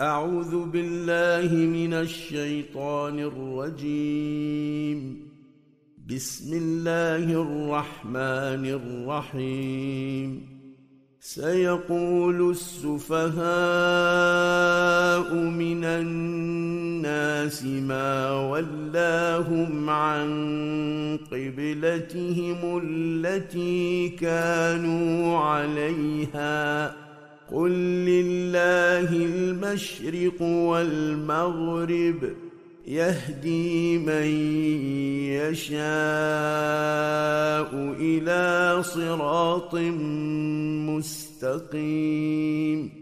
أعوذ بالله من الشيطان الرجيم. بسم الله الرحمن الرحيم. سيقول السفهاء من الناس ما ولاهم عن قبلتهم التي كانوا عليها. قل لله المشرق والمغرب يهدي من يشاء إلى صراط مستقيم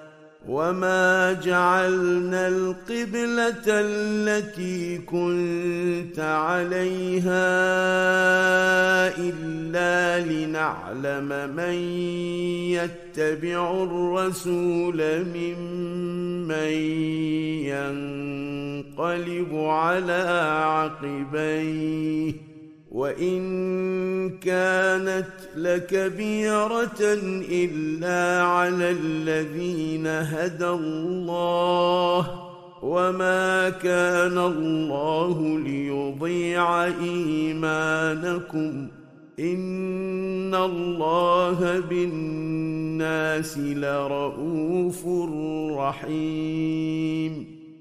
وما جعلنا القبله التي كنت عليها الا لنعلم من يتبع الرسول ممن ينقلب على عقبيه وان كانت لكبيره الا على الذين هدى الله وما كان الله ليضيع ايمانكم ان الله بالناس لرءوف رحيم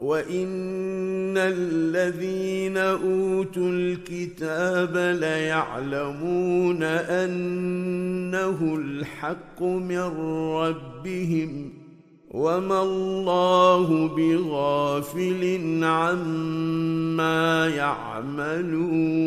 وان الذين اوتوا الكتاب ليعلمون انه الحق من ربهم وما الله بغافل عما يعملون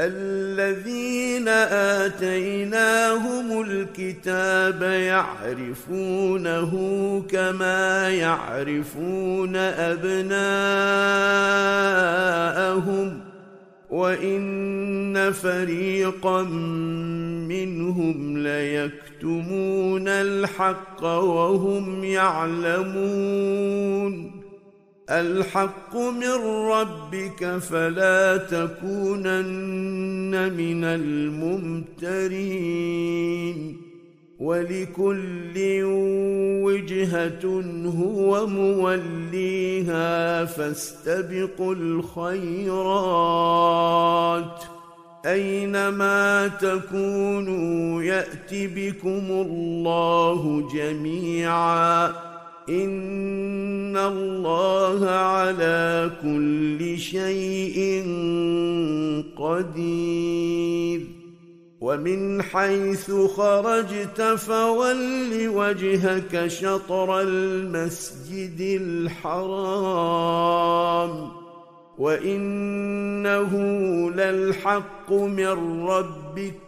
الذين آتيناهم الكتاب يعرفونه كما يعرفون أبناءهم وإن فريقا منهم ليكتمون الحق وهم يعلمون. الحق من ربك فلا تكونن من الممترين ولكل وجهة هو موليها فاستبقوا الخيرات أينما تكونوا يات بكم الله جميعا ان الله على كل شيء قدير ومن حيث خرجت فول وجهك شطر المسجد الحرام وانه للحق من ربك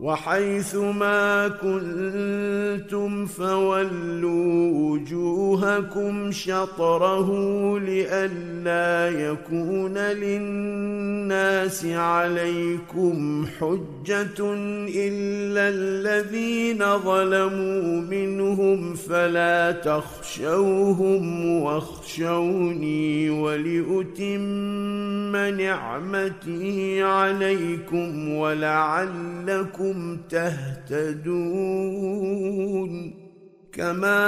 وحيث ما كنتم فولوا وجوهكم شطره لئلا يكون للناس عليكم حجة إلا الذين ظلموا منهم فلا تخشوهم واخشوني ولأتم نعمتي عليكم ولعلكم لعلكم تهتدون كما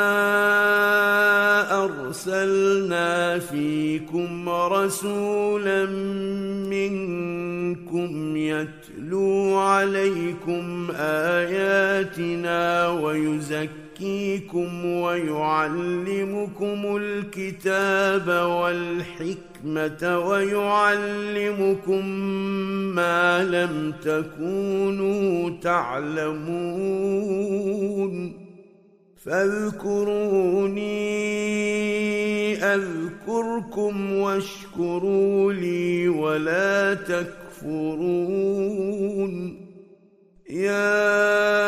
ارسلنا فيكم رسولا منكم يتلو عليكم اياتنا ويزكيكم ويعلمكم الكتاب والحكمة ويعلمكم ما لم تكونوا تعلمون فاذكروني أذكركم واشكروا لي ولا تكفرون يا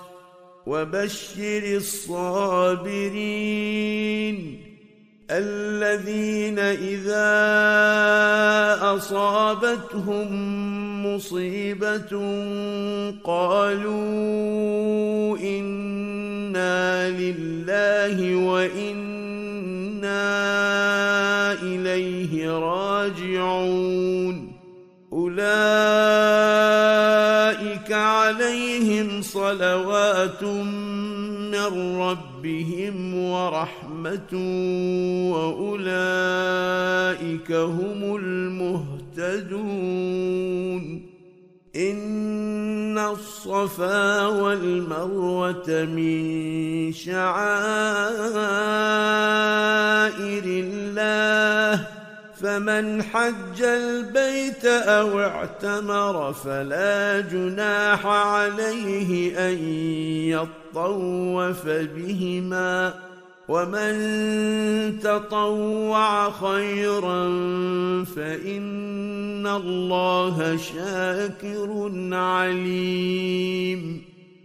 وبشر الصابرين الذين إذا أصابتهم مصيبة قالوا إنا لله وإنا إليه راجعون. أولئك عليهم صلوات من ربهم ورحمة وأولئك هم المهتدون. إن الصفا والمروة من شعائر الله فمن حج البيت أو اعتمر فلا جناح عليه أن يطوف بهما ومن تطوع خيرا فإن الله شاكر عليم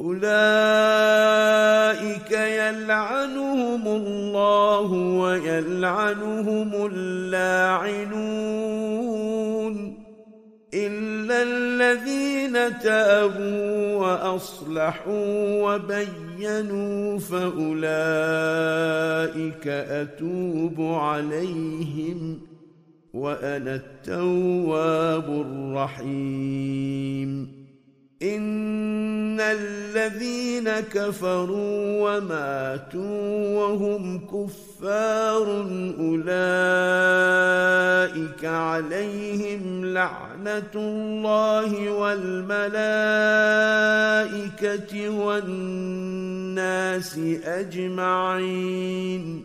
أولئك يلعنهم الله ويلعنهم اللاعنون إلا الذين تابوا وأصلحوا وبينوا فأولئك أتوب عليهم وأنا التواب الرحيم ان الذين كفروا وماتوا وهم كفار اولئك عليهم لعنه الله والملائكه والناس اجمعين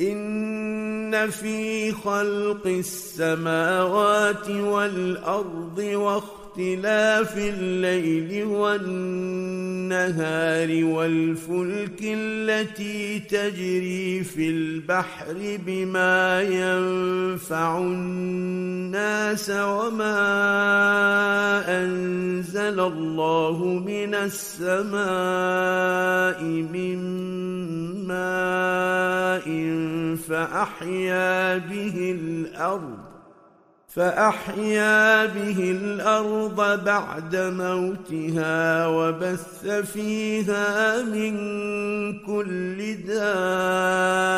إن في خلق السماوات والأرض واختلاف الليل والنهار والفلك التي تجري في البحر بما ينفع الناس وما أنزل الله من السماء من ماء فأحيا به الأرض فأحيا به الأرض بعد موتها وبث فيها من كل دابة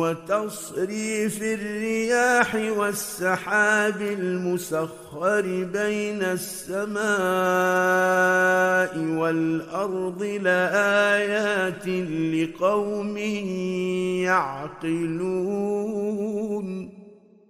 وتصريف الرياح والسحاب المسخر بين السماء والأرض لآيات لقوم يعقلون.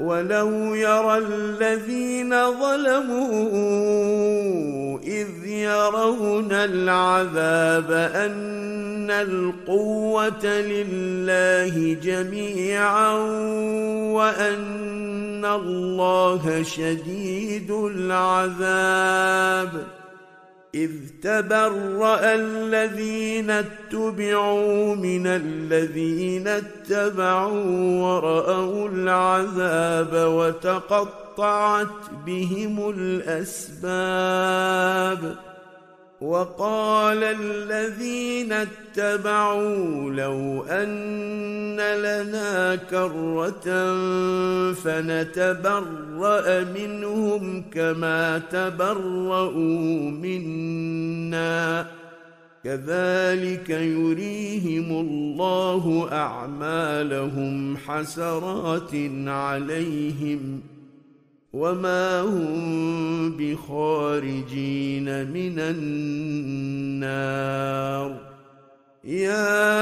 ولو يرى الذين ظلموا اذ يرون العذاب ان القوه لله جميعا وان الله شديد العذاب إذ تبرأ الذين اتبعوا من الذين اتبعوا ورأوا العذاب وتقطعت بهم الأسباب وقال الذين اتبعوا لو أن لنا كرة فنتبرأ منهم كما تبرؤوا منا. كذلك يريهم الله أعمالهم حسرات عليهم. وما هم بخارجين من النار يا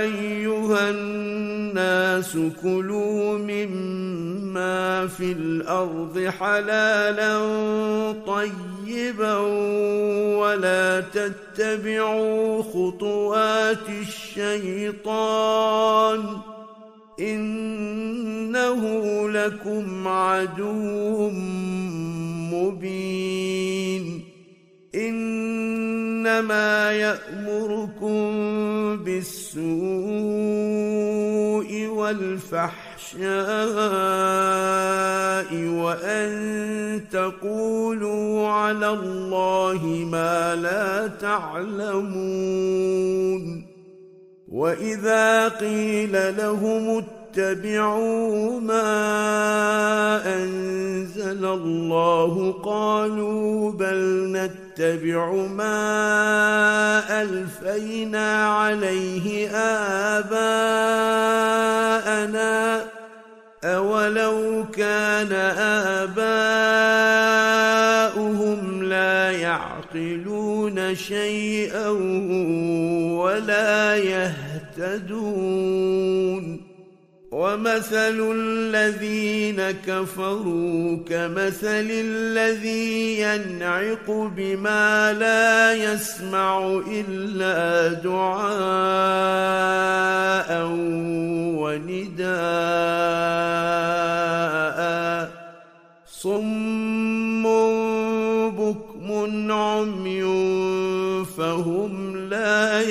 ايها الناس كلوا مما في الأرض حلالا طيبا ولا تتبعوا خطوات الشيطان إنه لكم عدو مبين. إنما يأمركم بالسوء والفحشاء وأن تقولوا على الله ما لا تعلمون. واذا قيل لهم اتبعوا ما انزل الله قالوا بل نتبع ما الفينا عليه اباءنا اولو كان اباؤهم لا يعقلون شيئا ولا يهتدون ومثل الذين كفروا كمثل الذي ينعق بما لا يسمع إلا دعاء ونداء. صم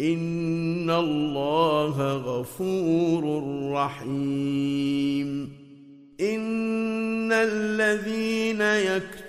ان الله غفور رحيم ان الذين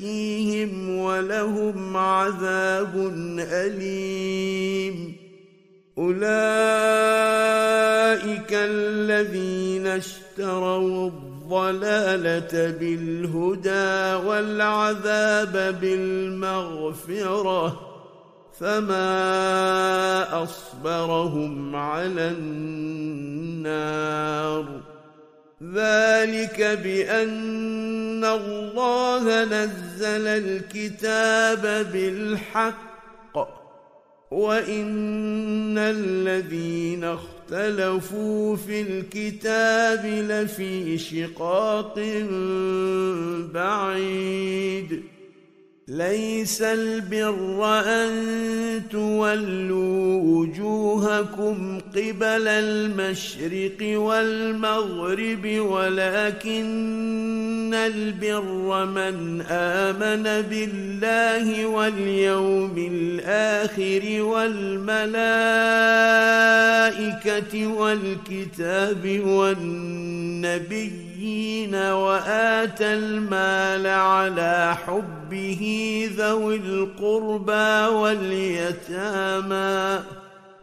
يزكيهم ولهم عذاب أليم. أولئك الذين اشتروا الضلالة بالهدى والعذاب بالمغفرة فما أصبرهم على النار. ذلك بأن الله نزل الكتاب بالحق وإن الذين اختلفوا في الكتاب لفي شقاق بعيد. ليس البر أن تولوا وجوهكم قبل المشرق والمغرب ولكن البر من آمن بالله واليوم الآخر والملائكة والكتاب والنبيين وآتى المال على حبه ذوي القربى واليتامى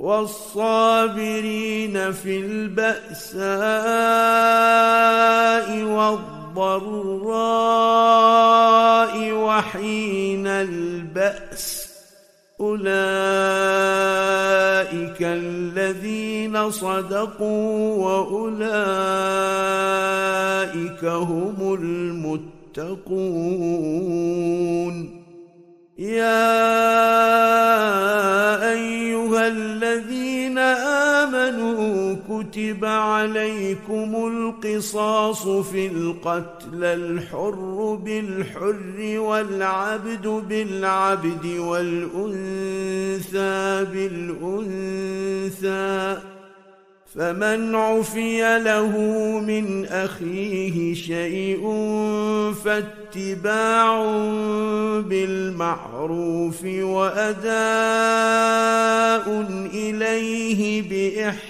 والصابرين في البأساء والضراء وحين البأس أولئك الذين صدقوا وأولئك هم المتقون يا كتب عليكم القصاص في القتل الحر بالحر والعبد بالعبد والأنثى بالأنثى. فمن عفي له من أخيه شيء فاتباع بالمعروف وأداء إليه بإحسان.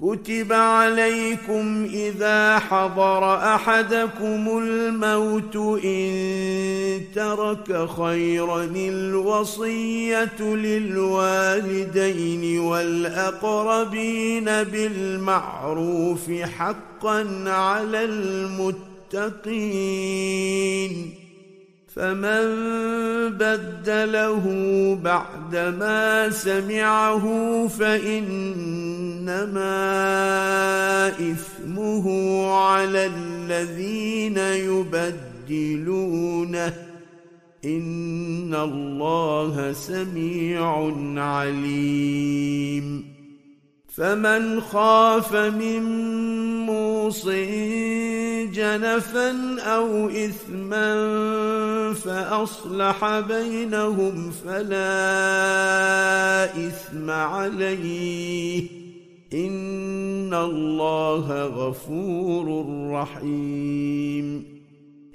كتب عليكم إذا حضر أحدكم الموت إن ترك خيرا الوصية للوالدين والأقربين بالمعروف حقا على المتقين. فمن بدله بعدما سمعه فإنما إثمه على الذين يبدلونه. إن الله سميع عليم. فمن خاف من موصٍ جنفا أو إثما فأصلح بينهم فلا إثم عليه. إن الله غفور رحيم.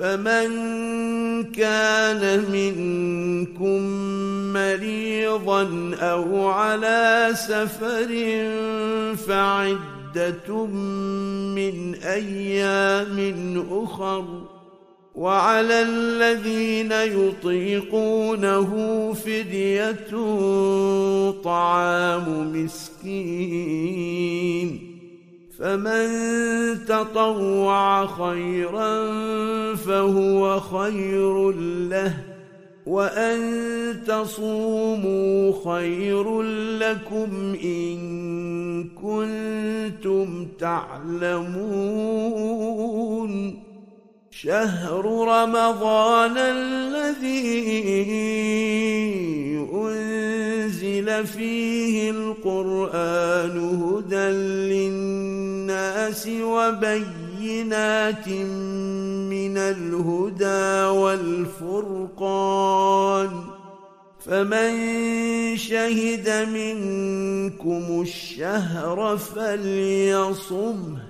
فمن كان منكم مريضا أو على سفر فعدة من أيام أخر وعلى الذين يطيقونه فدية طعام مسكين فمن تطوع خيرا فهو خير له وأن تصوموا خير لكم إن كنتم تعلمون. شهر رمضان الذي أنزل فيه القرآن هدى للناس وبينات من الهدى والفرقان فمن شهد منكم الشهر فليصمه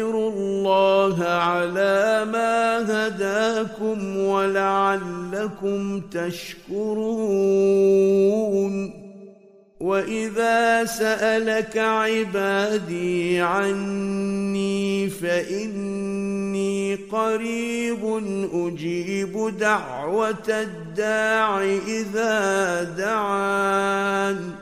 الله على ما هداكم ولعلكم تشكرون. وإذا سألك عبادي عني فإني قريب أجيب دعوة الداع إذا دعان.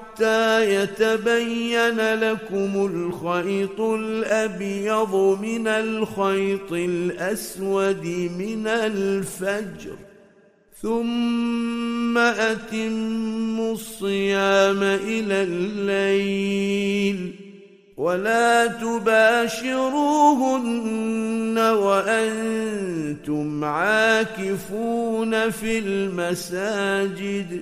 حتى يتبين لكم الخيط الأبيض من الخيط الأسود من الفجر ثم اتموا الصيام إلى الليل. ولا تباشروهن وأنتم عاكفون في المساجد.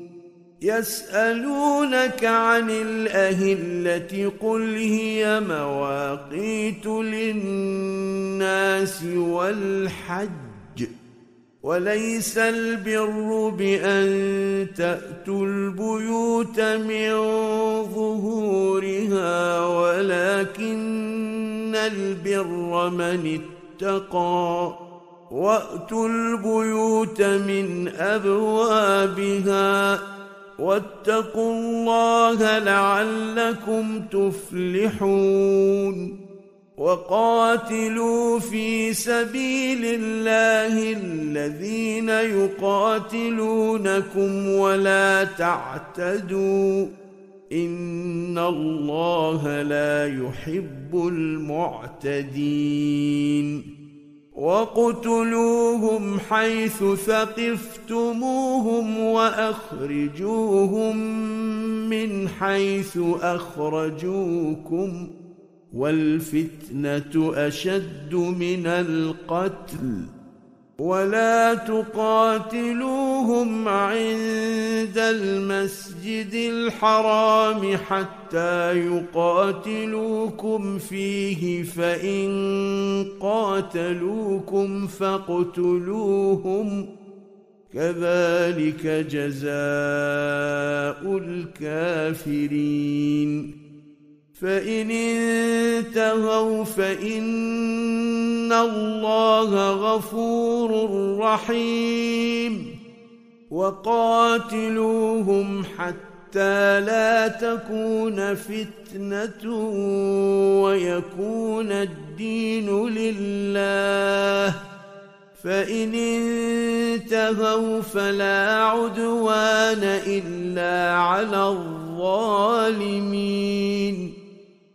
يسألونك عن الأهلة قل هي مواقيت للناس والحج وليس البر بأن تأتوا البيوت من ظهورها ولكن البر من اتقى وأتوا البيوت من أبوابها واتقوا الله لعلكم تفلحون وقاتلوا في سبيل الله الذين يقاتلونكم ولا تعتدوا إن الله لا يحب المعتدين واقتلوهم حيث ثقفتموهم واخرجوهم من حيث اخرجوكم والفتنه اشد من القتل ولا تقاتلوهم عند المسجد الحرام حتى يقاتلوكم فيه فإن قاتلوكم فاقتلوهم. كذلك جزاء الكافرين. فإن انتهوا فإن الله غفور رحيم. وقاتلوهم حتى لا تكون فتنة ويكون الدين لله. فإن انتهوا فلا عدوان إلا على الظالمين.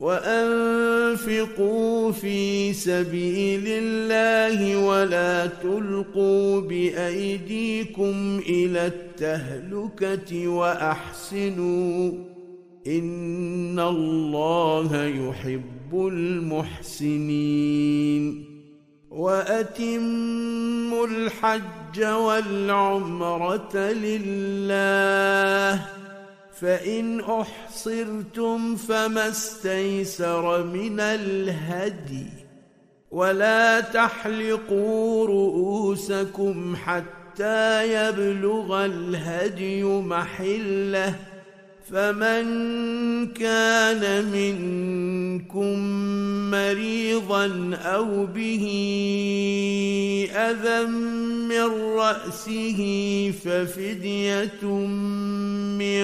وأنفقوا في سبيل الله ولا تلقوا بأيديكم إلى التهلكة وأحسنوا إن الله يحب المحسنين وأتموا الحج والعمرة لله فإن أحصرتم فما استيسر من الهدي ولا تحلقوا رؤوسكم حتى يبلغ الهدي محلة فمن كان منكم مريضا أو به أذى من رأسه ففدية من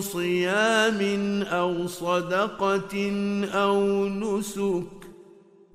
صيام أو صدقة أو نسك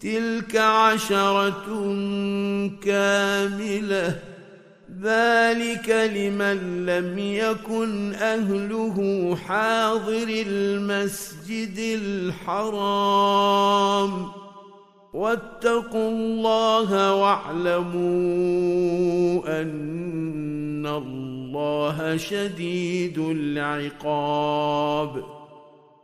تلك عشرة كاملة. ذلك لمن لم يكن أهله حاضر المسجد الحرام. واتقوا الله واعلموا أن الله شديد العقاب.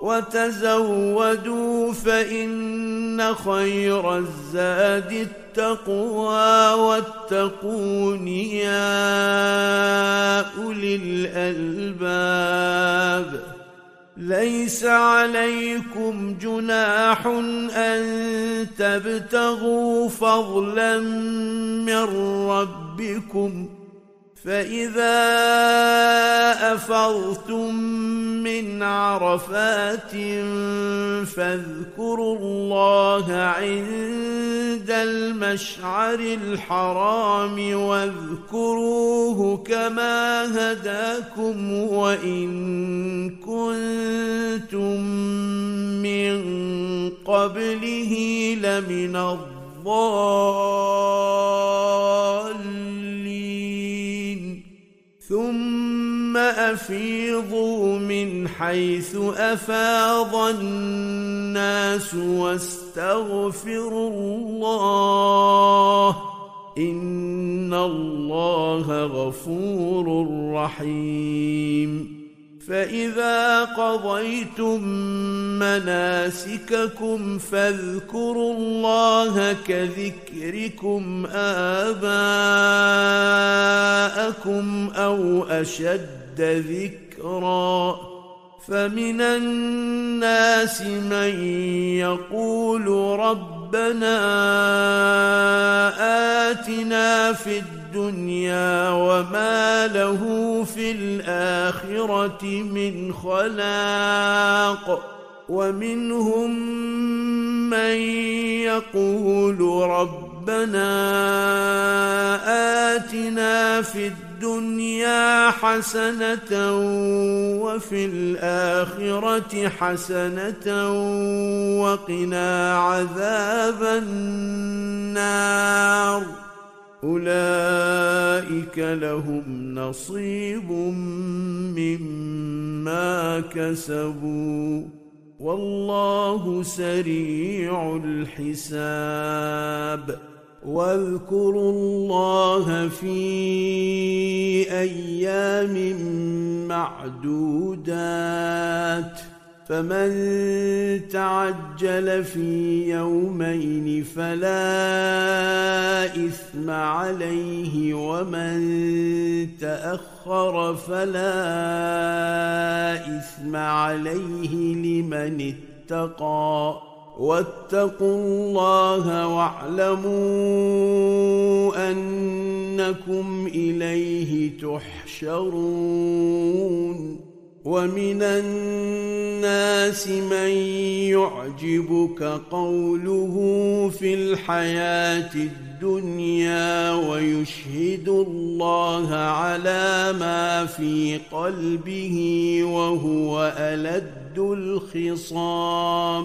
وتزودوا فإن خير الزاد التقوى واتقون يا أولي الألباب. ليس عليكم جناح أن تبتغوا فضلا من ربكم فإذا افضتم من عرفات فاذكروا الله عند المشعر الحرام واذكروه كما هداكم وإن كنتم من قبله لمن الضالين ثم أفيضوا من حيث أفاض الناس واستغفروا الله. إن الله غفور رحيم. فإذا قضيتم مناسككم فاذكروا الله كذكركم آباءكم أو أشد ذكرا فمن الناس من يقول ربنا آتنا في الدنيا وما له في الآخرة من خلاق ومنهم من يقول ربنا آتنا في الدنيا حسنة وفي الآخرة حسنة وقنا عذاب النار. أولئك لهم نصيب مما كسبوا. والله سريع الحساب. واذكروا الله في أيام معدودات. فمن تعجل في يومين فلا إثم عليه ومن تأخر فلا إثم عليه لمن اتقى. واتقوا الله واعلموا أنكم إليه تحشرون. ومن الناس من يعجبك قوله في الحياة الدنيا ويشهد الله على ما في قلبه وهو ألد الخصام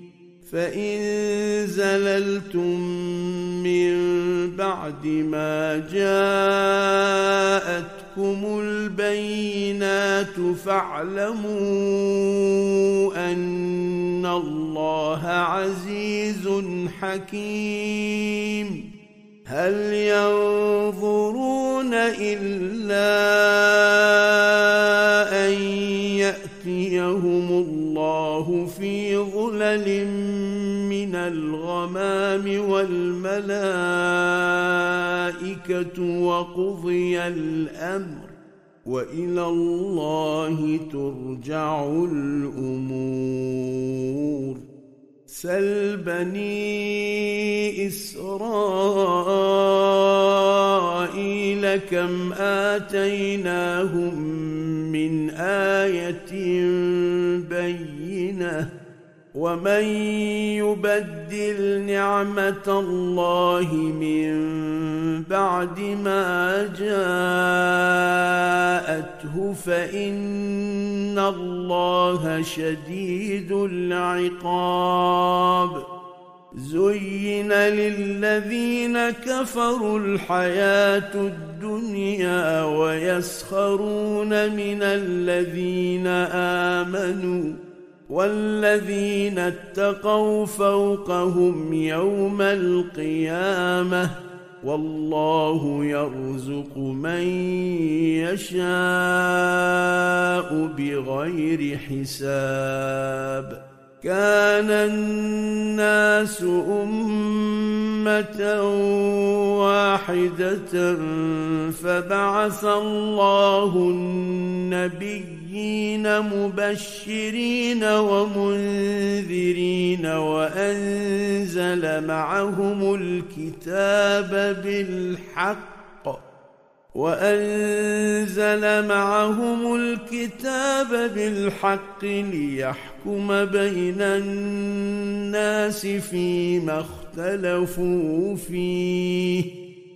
فإن زللتم من بعد ما جاءتكم البينات فاعلموا أن الله عزيز حكيم. هل ينظرون إلا أن يأتيهم الله في ظلل من الغمام والملائكة وقضي الأمر وإلى الله ترجع الأمور. سل بني إسرائيل كم آتيناهم من آية بينة ومن يبدل نعمه الله من بعد ما جاءته فان الله شديد العقاب زين للذين كفروا الحياة الدنيا ويسخرون من الذين امنوا والذين اتقوا فوقهم يوم القيامة والله يرزق من يشاء بغير حساب. كان الناس أمة واحدة فبعث الله النبيين مبشرين ومنذرين وانزل معهم الكتاب بالحق وانزل معهم الكتاب بالحق ليحكم بين الناس فيما اختلفوا فيه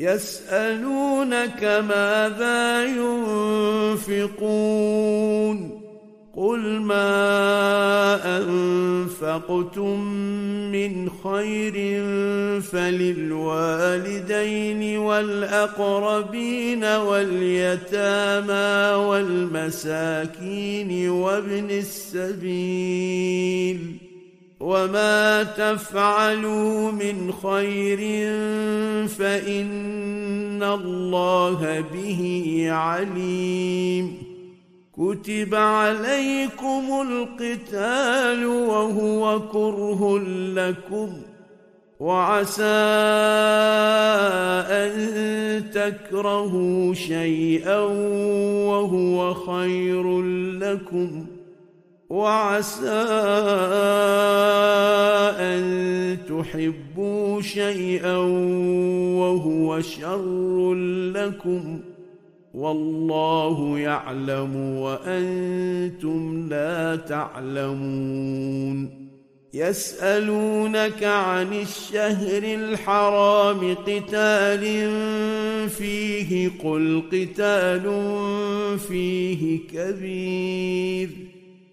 يسألونك ماذا ينفقون قل ما أنفقتم من خير فللوالدين والأقربين واليتامى والمساكين وابن السبيل وما تفعلوا من خير فان الله به عليم كتب عليكم القتال وهو كره لكم وعسى ان تكرهوا شيئا وهو خير لكم وعسى أن تحبوا شيئا وهو شر لكم والله يعلم وأنتم لا تعلمون يسألونك عن الشهر الحرام قتال فيه قل قتال فيه كبير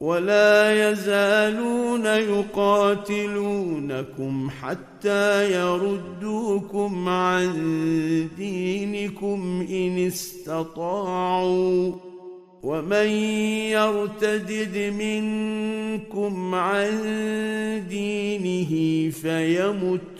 ولا يزالون يقاتلونكم حتى يردوكم عن دينكم إن استطاعوا. ومن يرتدد منكم عن دينه فيمت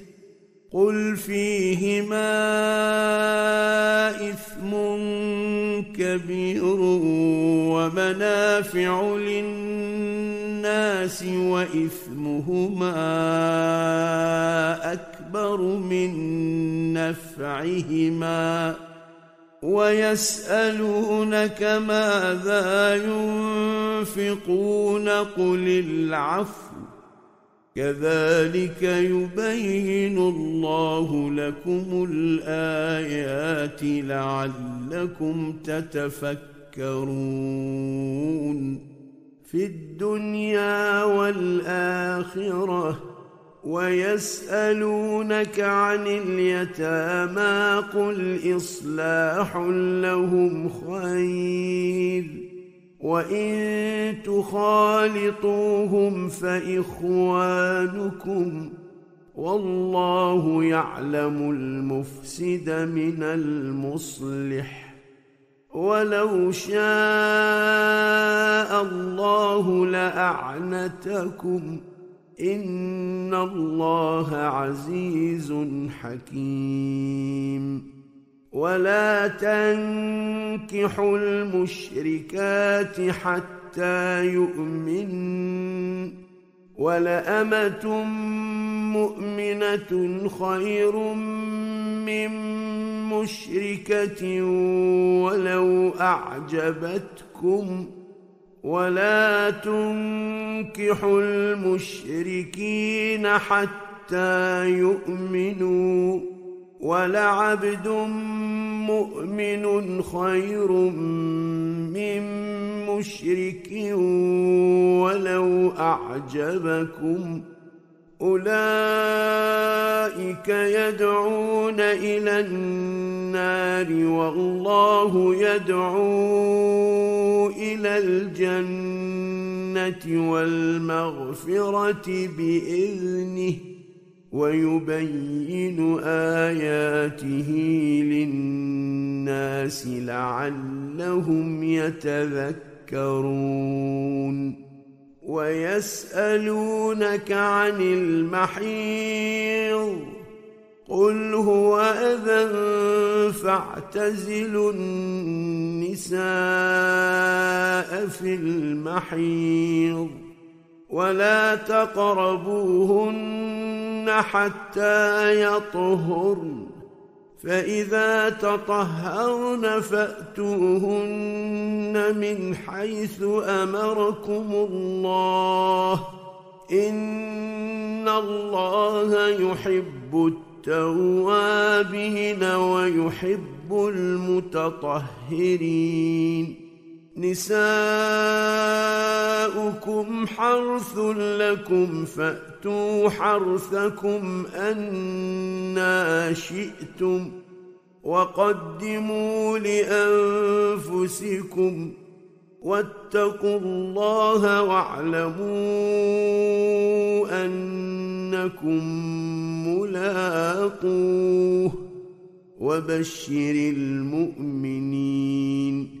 قل فيهما اثم كبير ومنافع للناس واثمهما اكبر من نفعهما ويسالونك ماذا ينفقون قل العفو كذلك يبين الله لكم الآيات لعلكم تتفكرون في الدنيا والآخرة ويسألونك عن اليتامى قل إصلاح لهم خير وان تخالطوهم فاخوانكم والله يعلم المفسد من المصلح ولو شاء الله لاعنتكم ان الله عزيز حكيم ولا تنكحوا المشركات حتى يؤمن. ولأمة مؤمنة خير من مشركة ولو أعجبتكم. ولا تنكحوا المشركين حتى يؤمنوا. ولعبد مؤمن خير من مشرك ولو أعجبكم أولئك يدعون إلى النار والله يدعو إلى الجنة والمغفرة بإذنه ويبين آياته للناس لعلهم يتذكرون. ويس ويسألونك عن المحيض قل هو أذى فاعتزلوا النساء في المحيض. ولا تقربوهن حتى يطهرن. فإذا تطهرن فأتوهن من حيث أمركم الله. إن الله يحب التوابين ويحب المتطهرين. نساؤكم حرث لكم فأتوا حرثكم أنا شئتم وقدموا لأنفسكم واتقوا الله واعلموا أنكم ملاقوه وبشر المؤمنين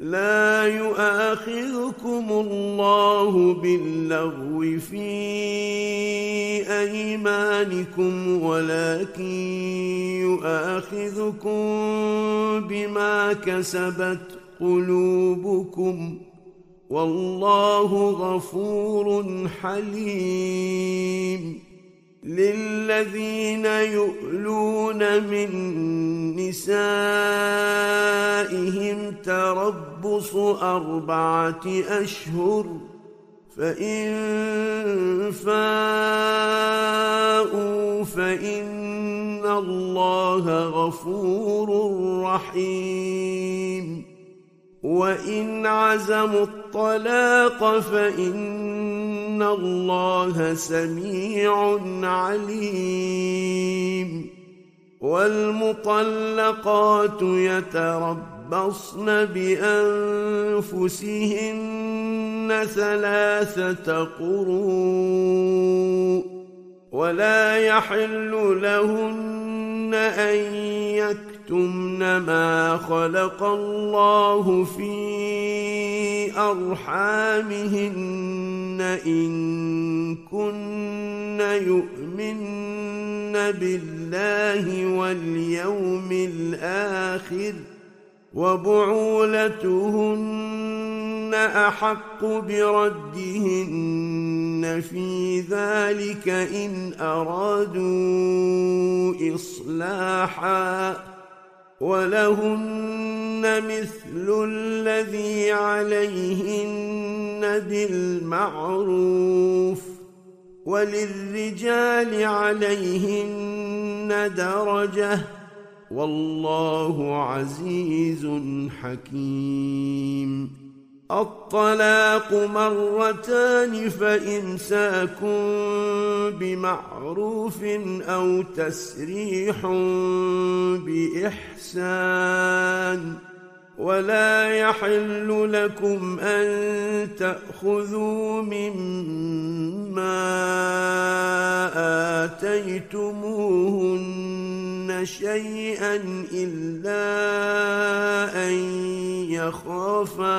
لا يؤاخذكم الله باللغو في أيمانكم ولكن يؤاخذكم بما كسبت قلوبكم. والله غفور حليم. للذين يؤلون من نسائهم تربص أربعة أشهر فإن فاءوا فإن الله غفور رحيم. وإن عزموا الطلاق فإن الله سميع عليم والمطلقات يتربصن بأنفسهن ثلاثة قروء ولا يحل لهن أن يكتبن يكتمن ما خلق الله في أرحامهن إن كن يؤمن بالله واليوم الآخر وبعولتهن أحق بردهن في ذلك إن أرادوا إصلاحاً ولهن مثل الذي عليهن بالمعروف وللرجال عليهن درجة والله عزيز حكيم الطلاق مرتان فإمساك بمعروف أو تسريح بإحسان ولا يحل لكم أن تأخذوا مما آتيتموهن شيئا إلا أن يخافا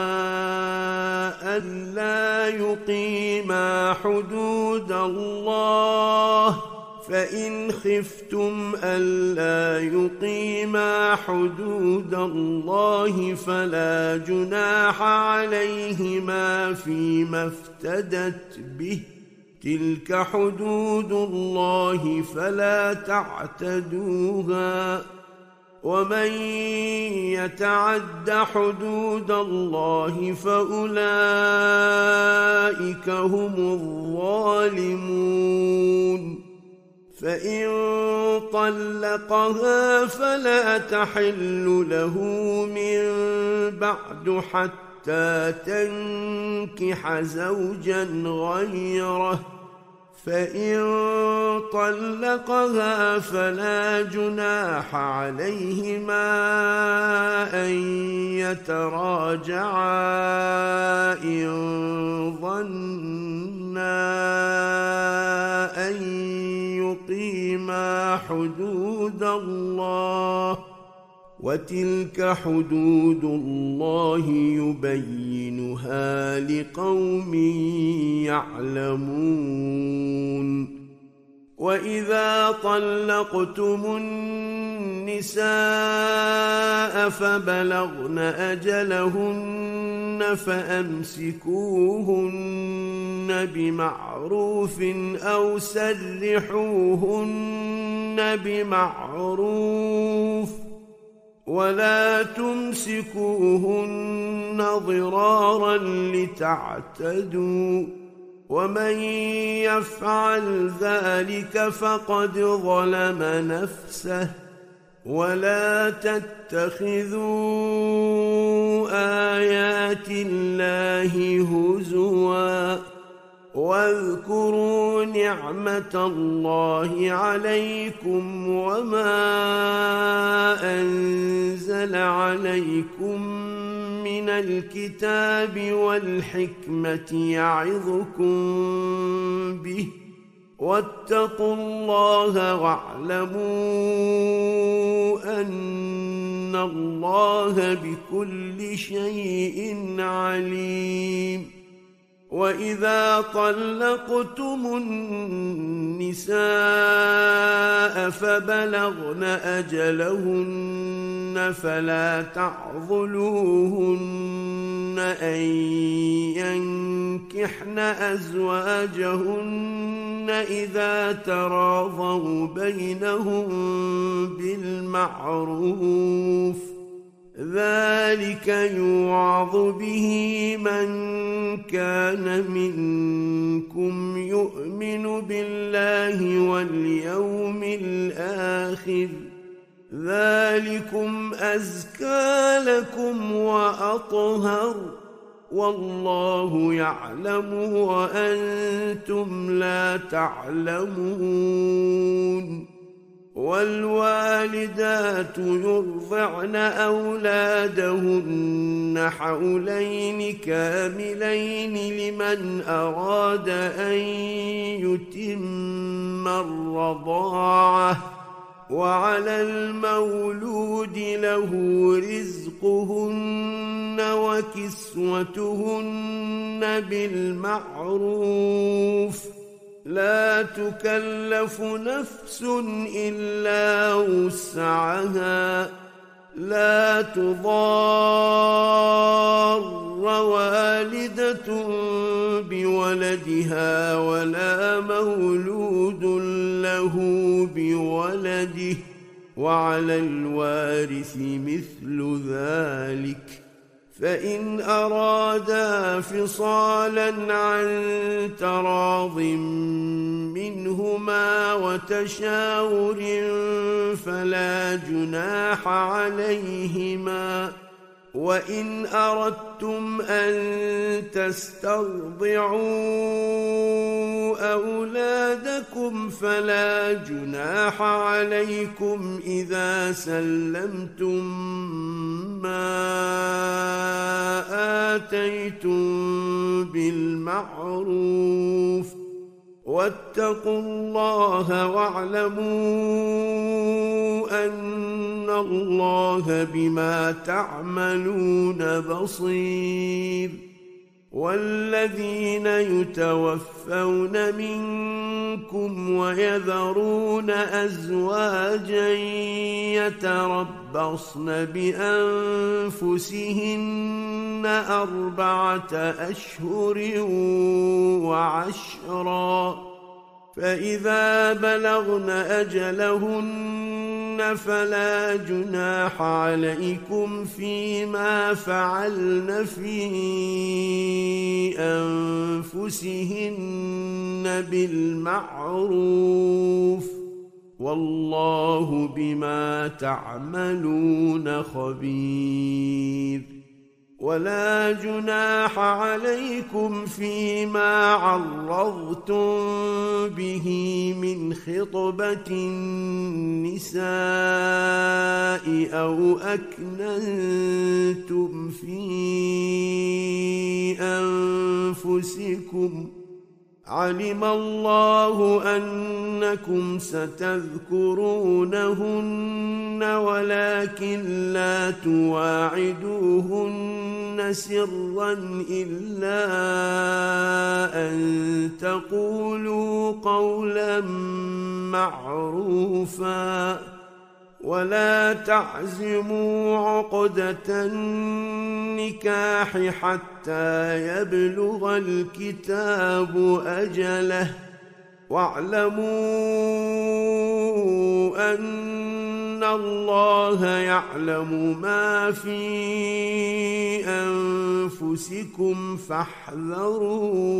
ألا يقيما حدود الله فإن خفتم ألا يقيما حدود الله فلا جناح عليهما فيما افتدت به. تلك حدود الله فلا تعتدوها. ومن يتعد حدود الله فأولئك هم الظالمون. فإن طلقها فلا تحل له من بعد حتى تنكح زوجا غيره. فإن طلقها فلا جناح عليهما أن يتراجعا إن ظنا حدود الله وتلك حدود الله يبينها لقوم يعلمون واذا طلقتم النساء فبلغن اجلهن فامسكوهن بمعروف أو سرحوهن بمعروف ولا تمسكوهن ضرارا لتعتدوا ومن يفعل ذلك فقد ظلم نفسه ولا تتخذوا آيات الله هزوا واذكروا نعمة الله عليكم وما أنزل عليكم من الكتاب والحكمة يعظكم به. واتقوا الله واعلموا أن الله بكل شيء عليم. واذا طلقتم النساء فبلغن اجلهن فلا تعضلوهن ان ينكحن ازواجهن اذا تراضوا بينهم بالمعروف ذلك يوعظ به من كان منكم يؤمن بالله واليوم الآخر ذلكم أزكى لكم وأطهر والله يعلم وأنتم لا تعلمون والوالدات يرضعن أولادهن حولين كاملين لمن أراد أن يتم الرضاعة وعلى المولود له رزقهن وكسوتهن بالمعروف. لا تكلف نفس إلا وسعها لا تضار والدة بولدها ولا مولود له بولده وعلى الوارث مثل ذلك. فإن أرادا فصالا عن تراض منهما وتشاور فلا جناح عليهما وان اردتم ان تسترضعوا اولادكم فلا جناح عليكم اذا سلمتم ما اتيتم بالمعروف واتقوا الله واعلموا أن الله بما تعملون بصير. والذين يتوفون منكم ويذرون أزواجا يتربصن بأنفسهن أربعة أشهر وعشرا فإذا بلغن أجلهن فلا جناح عليكم فيما فعلن في انفسهن بالمعروف والله بما تعملون خبير ولا جناح عليكم فيما عرضتم به من خطبة النساء أو أكننتم في أنفسكم ۖ علم الله أنكم ستذكرونهن ولكن لا تواعدوهن سرا إلا أن تقولوا قولا معروفا ولا تعزموا عقدة النكاح حتى يبلغ الكتاب أجله. واعلموا أن الله يعلم ما في أنفسكم فاحذروه.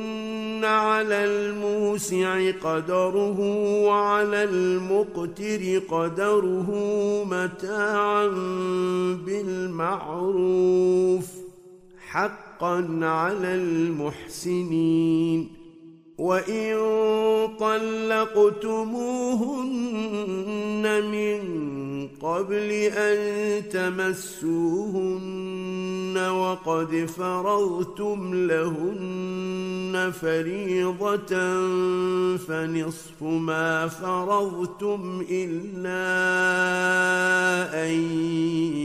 على الموسع قدره وعلى المقتر قدره متاعا بالمعروف حقا على المحسنين. وإن طلقتموهن من قبل أن تمسوهن وقد فرضتم لهن فريضة فنصف ما فرضتم إلا أن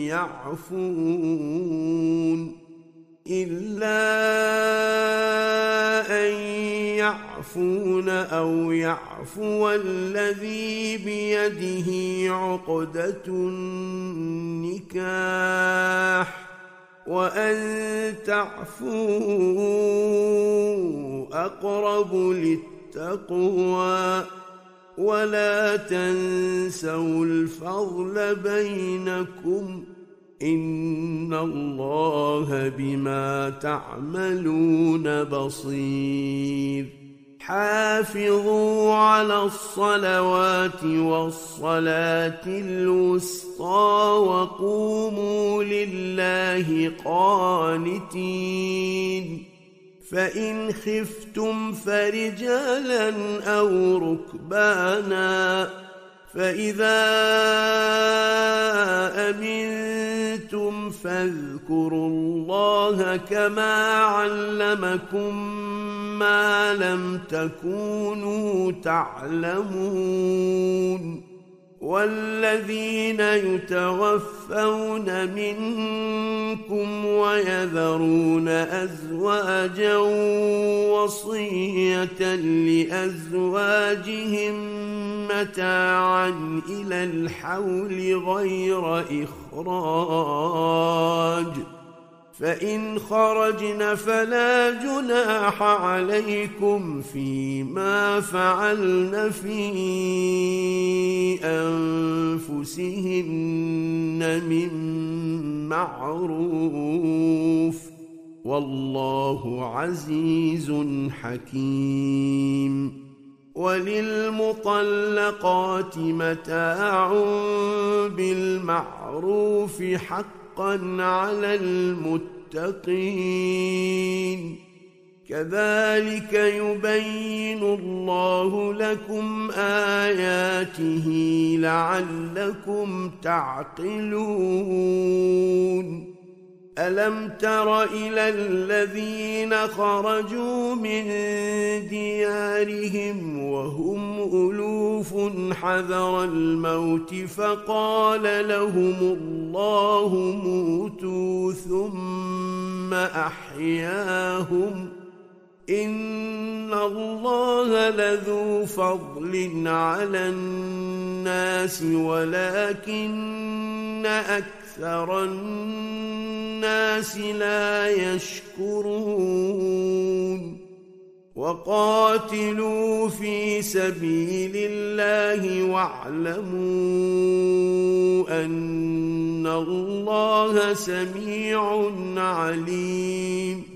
يعفون إلا أن يعفون أو يعفو الذي بيده عقدة النكاح وأن تعفوا أقرب للتقوى ولا تنسوا الفضل بينكم ۖ ان الله بما تعملون بصير حافظوا على الصلوات والصلاه الوسطى وقوموا لله قانتين فان خفتم فرجالا أو ركبانا فإذا أمنتم فاذكروا الله كما علمكم ما لم تكونوا تعلمون. والذين يتوفون منكم ويذرون أزواجا وصية لأزواجهم متاعا إلى الحول غير إخراج. فإن خرجن فلا جناح عليكم فيما فعلن في أنفسهن من معروف والله عزيز حكيم وللمطلقات متاع بالمعروف حق حقا على المتقين. كذلك يبين الله لكم آياته لعلكم تعقلون. ألم تر إلى الذين خرجوا من ديارهم وهم ألوف حذر الموت فقال لهم الله موتوا ثم أحياهم إن الله لذو فضل على الناس ولكن أكثر الناس لا يشكرون وقاتلوا في سبيل الله واعلموا أن الله سميع عليم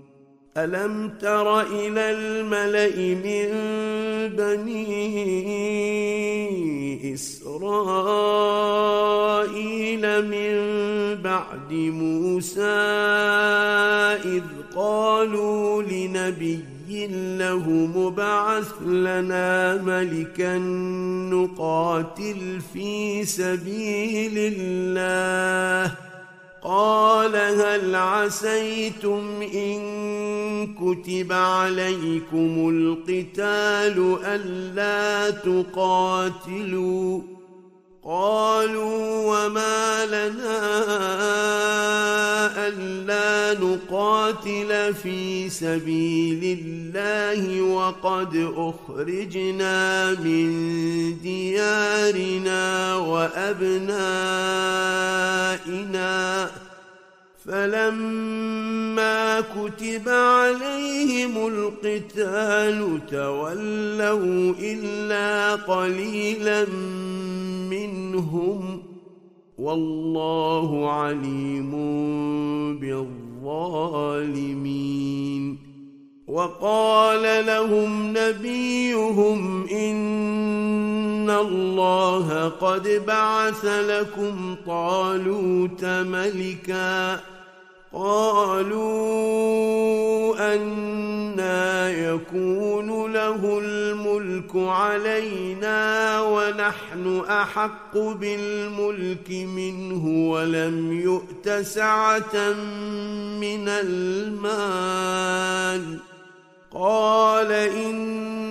ألم تر إلى الملأ من بني إسرائيل من بعد موسى إذ قالوا لنبي له مبعث لنا ملكا نقاتل في سبيل الله قال هل عسيتم إن كتب عليكم القتال ألا تقاتلوا قالوا وما لنا ألا نقاتل في سبيل الله وقد أخرجنا من ديارنا وأبنائنا فلما كتب عليهم القتال تولوا إلا قليلا منهم والله عليم بالظالمين. وقال لهم نبيهم إن الله قد بعث لكم طالوت ملكا قالوا أنا يكون له الملك علينا ونحن أحق بالملك منه ولم يؤت سعة من المال. قال إن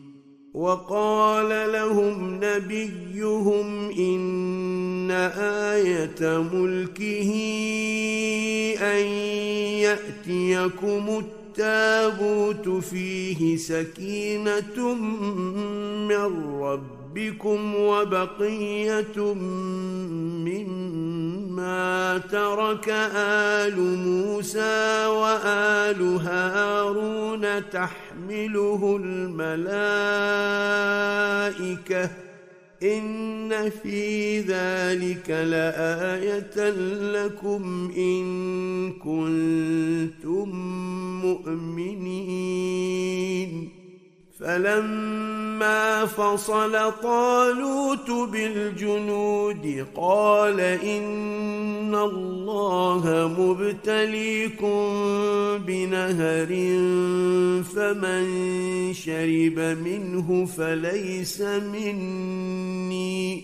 وقال لهم نبيهم إن آية ملكه أن يأتيكم التابوت فيه سكينة من ربكم. وبقية مما ترك آل موسى وآل هارون تحمله الملائكة إن في ذلك لآية لكم إن كنتم مؤمنين فلما فصل طالوت بالجنود قال إن الله مبتليكم بنهر فمن شرب منه فليس مني.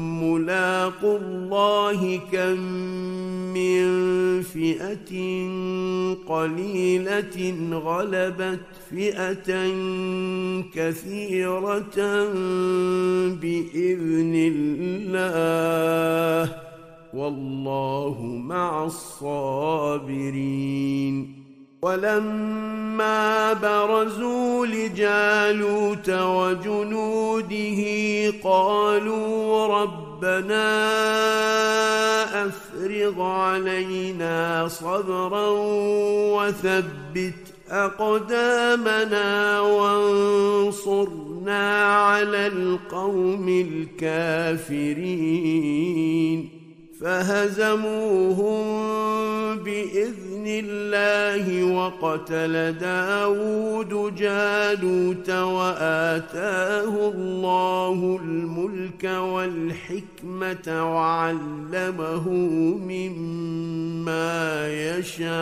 ملاق الله كم من فئة قليلة غلبت فئة كثيرة بإذن الله والله مع الصابرين. ولما برزوا لجالوت وجنوده قالوا ربنا أفرغ علينا صبرا وثبت أقدامنا وانصرنا على القوم الكافرين. فهزموهم بإذن الله وقتل داود جالوت وآتاه الله الملك والحكمة وعلمه مما يشاء.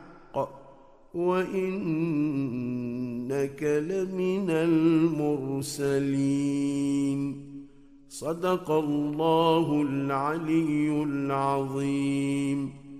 وإنك لمن المرسلين. صدق الله العلي العظيم.